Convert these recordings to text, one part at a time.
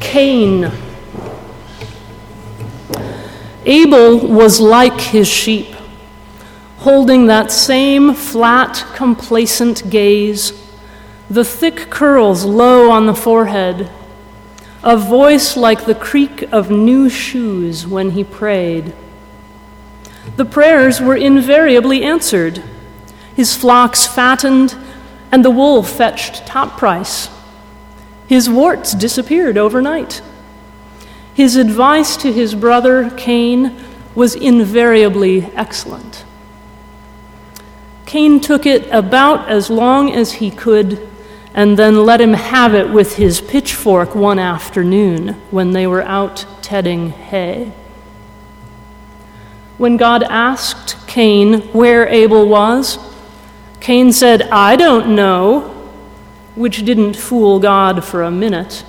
Cain. Abel was like his sheep, holding that same flat, complacent gaze, the thick curls low on the forehead, a voice like the creak of new shoes when he prayed. The prayers were invariably answered. His flocks fattened, and the wool fetched top price. His warts disappeared overnight. His advice to his brother Cain was invariably excellent. Cain took it about as long as he could and then let him have it with his pitchfork one afternoon when they were out tedding hay. When God asked Cain where Abel was, Cain said, I don't know, which didn't fool God for a minute.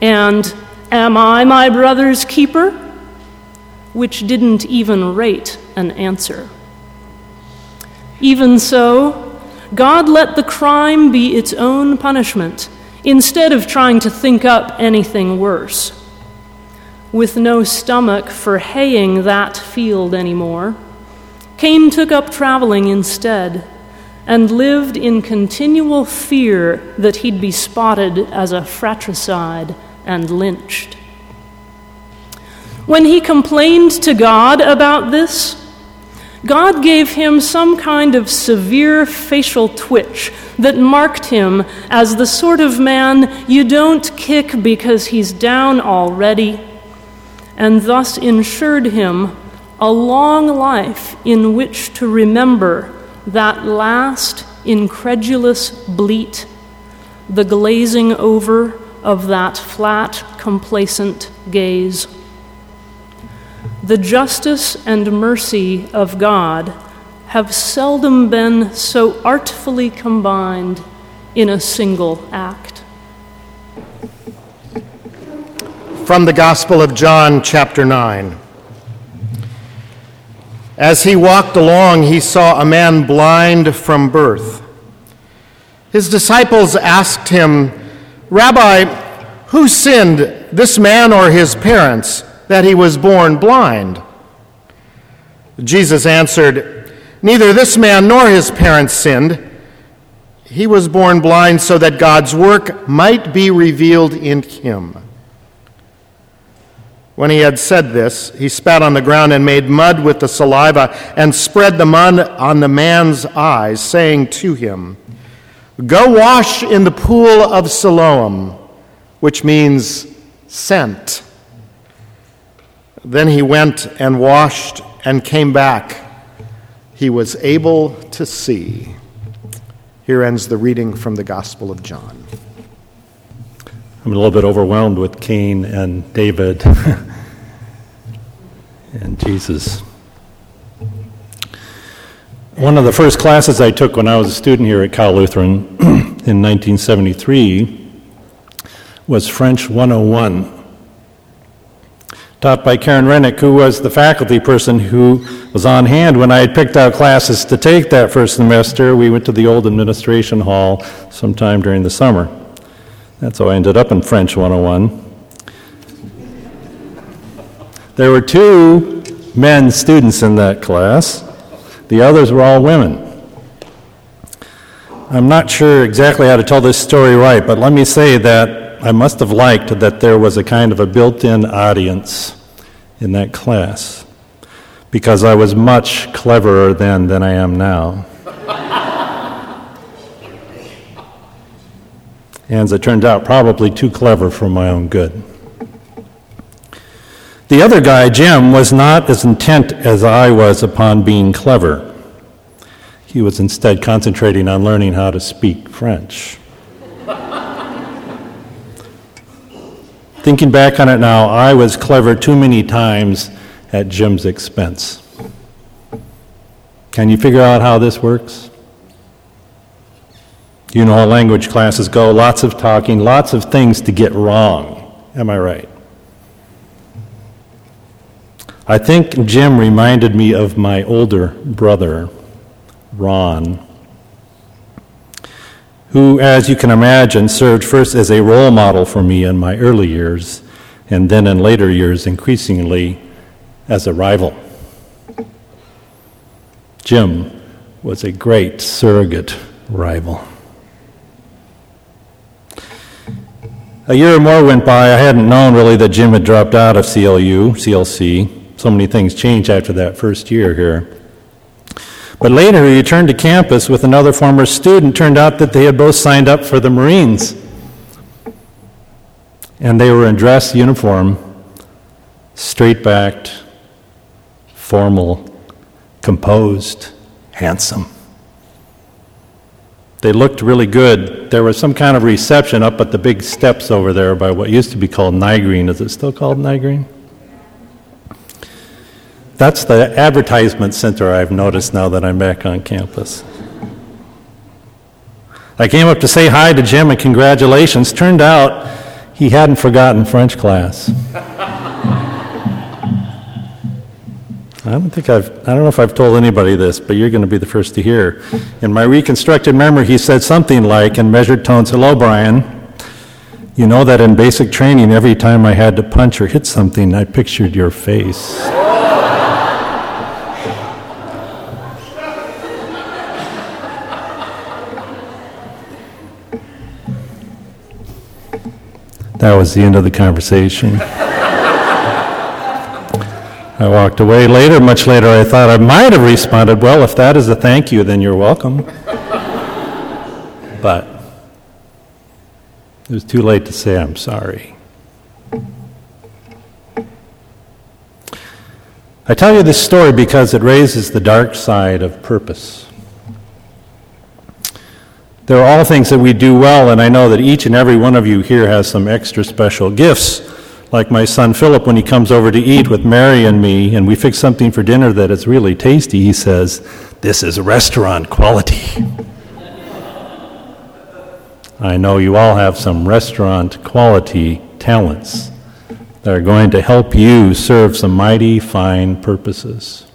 And, Am I my brother's keeper? which didn't even rate an answer. Even so, God let the crime be its own punishment instead of trying to think up anything worse. With no stomach for haying that field anymore, Cain took up traveling instead and lived in continual fear that he'd be spotted as a fratricide and lynched. When he complained to God about this, God gave him some kind of severe facial twitch that marked him as the sort of man you don't kick because he's down already, and thus ensured him a long life in which to remember that last incredulous bleat, the glazing over of that flat, complacent gaze. The justice and mercy of God have seldom been so artfully combined in a single act. From the Gospel of John, chapter 9. As he walked along, he saw a man blind from birth. His disciples asked him, Rabbi, who sinned, this man or his parents? that he was born blind? Jesus answered, Neither this man nor his parents sinned. He was born blind so that God's work might be revealed in him. When he had said this, he spat on the ground and made mud with the saliva and spread the mud on the man's eyes, saying to him, Go wash in the pool of Siloam, which means sent. Then he went and washed and came back. He was able to see. Here ends the reading from the Gospel of John. I'm a little bit overwhelmed with Cain and David and Jesus. One of the first classes I took when I was a student here at Cal Lutheran in 1973 was French 101 taught by Karen Rennick, who was the faculty person who was on hand when I had picked out classes to take that first semester. We went to the old administration hall sometime during the summer. That's how I ended up in French 101. There were two men students in that class, the others were all women. I'm not sure exactly how to tell this story right, but let me say that I must have liked that there was a kind of a built in audience in that class because I was much cleverer then than I am now. And as it turned out, probably too clever for my own good. The other guy, Jim, was not as intent as I was upon being clever. He was instead concentrating on learning how to speak French. Thinking back on it now, I was clever too many times at Jim's expense. Can you figure out how this works? You know how language classes go lots of talking, lots of things to get wrong. Am I right? I think Jim reminded me of my older brother, Ron. who, as you can imagine, served first as a role model for me in my early years, and then in later years, increasingly as a rival. Jim was a great surrogate rival. A year or more went by. I hadn't known really that Jim had dropped out of CLU, CLC. So many things changed after that first year here. But later he returned to campus with another former student. Turned out that they had both signed up for the Marines. And they were in dress uniform, straight backed, formal, composed, handsome. They looked really good. There was some kind of reception up at the big steps over there by what used to be called Nygreen. Is it still called Nygreen? That's the advertisement center I've noticed now that I'm back on campus. I came up to say hi to Jim and congratulations. Turned out he hadn't forgotten French class. I don't think I've, I don't know if I've told anybody this, but you're going to be the first to hear. In my reconstructed memory, he said something like, in measured tones, Hello, Brian. You know that in basic training, every time I had to punch or hit something, I pictured your face. That was the end of the conversation. I walked away later, much later, I thought I might have responded, Well, if that is a thank you, then you're welcome. but it was too late to say I'm sorry. I tell you this story because it raises the dark side of purpose. There are all things that we do well, and I know that each and every one of you here has some extra special gifts like my son Philip, when he comes over to eat with Mary and me, and we fix something for dinner that is really tasty, he says, This is restaurant quality. I know you all have some restaurant quality talents that are going to help you serve some mighty fine purposes.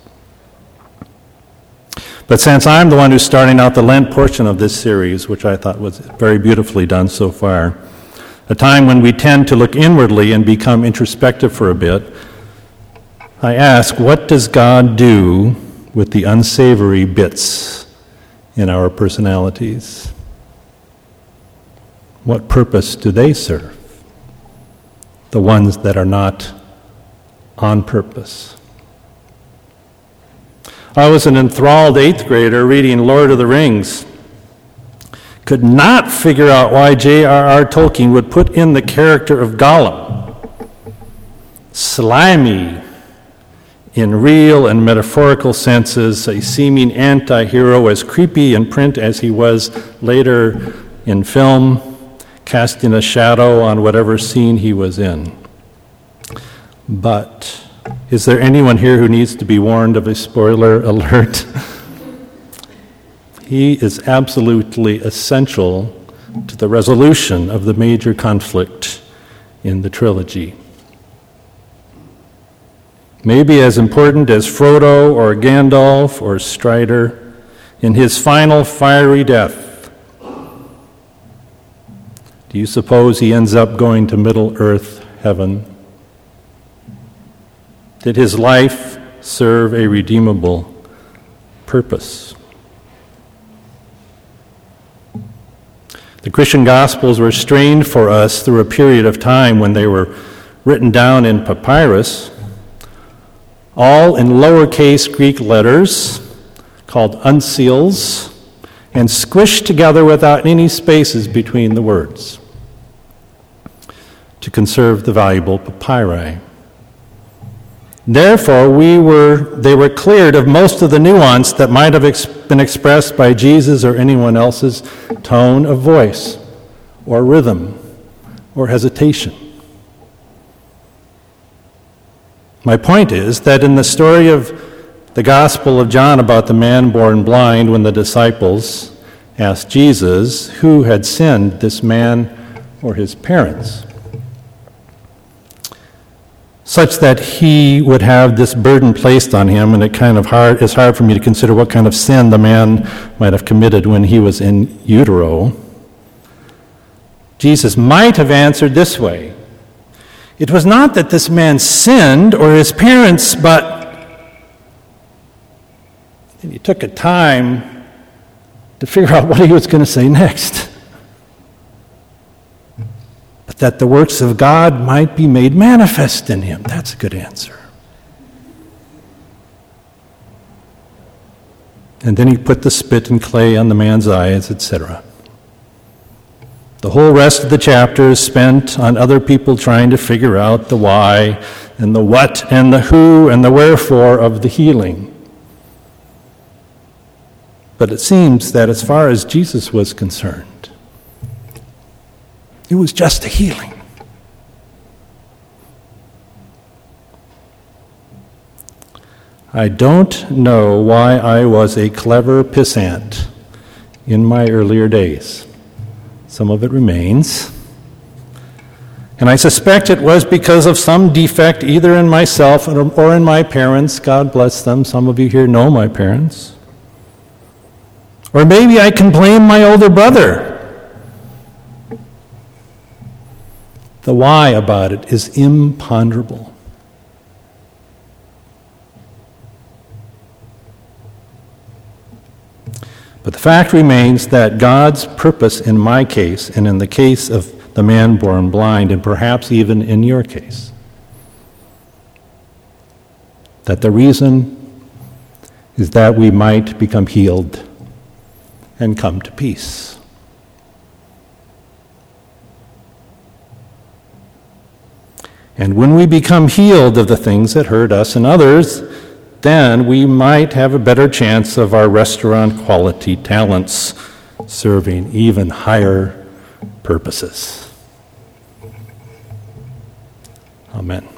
But since I'm the one who's starting out the Lent portion of this series, which I thought was very beautifully done so far, a time when we tend to look inwardly and become introspective for a bit, I ask, what does God do with the unsavory bits in our personalities? What purpose do they serve? The ones that are not on purpose. I was an enthralled eighth grader reading Lord of the Rings could not figure out why J.R.R. Tolkien would put in the character of Gollum. Slimy, in real and metaphorical senses, a seeming anti hero, as creepy in print as he was later in film, casting a shadow on whatever scene he was in. But is there anyone here who needs to be warned of a spoiler alert? He is absolutely essential to the resolution of the major conflict in the trilogy. Maybe as important as Frodo or Gandalf or Strider in his final fiery death. Do you suppose he ends up going to Middle Earth heaven? Did his life serve a redeemable purpose? The Christian Gospels were strained for us through a period of time when they were written down in papyrus, all in lowercase Greek letters called uncials, and squished together without any spaces between the words to conserve the valuable papyri. Therefore, we were, they were cleared of most of the nuance that might have ex- been expressed by Jesus or anyone else's tone of voice, or rhythm, or hesitation. My point is that in the story of the Gospel of John about the man born blind, when the disciples asked Jesus who had sinned, this man or his parents, such that he would have this burden placed on him, and it kind of hard, it's hard for me to consider what kind of sin the man might have committed when he was in utero. Jesus might have answered this way It was not that this man sinned or his parents, but he took a time to figure out what he was going to say next. That the works of God might be made manifest in him. That's a good answer. And then he put the spit and clay on the man's eyes, etc. The whole rest of the chapter is spent on other people trying to figure out the why and the what and the who and the wherefore of the healing. But it seems that as far as Jesus was concerned, it was just a healing. I don't know why I was a clever pissant in my earlier days. Some of it remains. And I suspect it was because of some defect either in myself or in my parents. God bless them. Some of you here know my parents. Or maybe I can blame my older brother. The why about it is imponderable. But the fact remains that God's purpose in my case, and in the case of the man born blind, and perhaps even in your case, that the reason is that we might become healed and come to peace. And when we become healed of the things that hurt us and others, then we might have a better chance of our restaurant quality talents serving even higher purposes. Amen.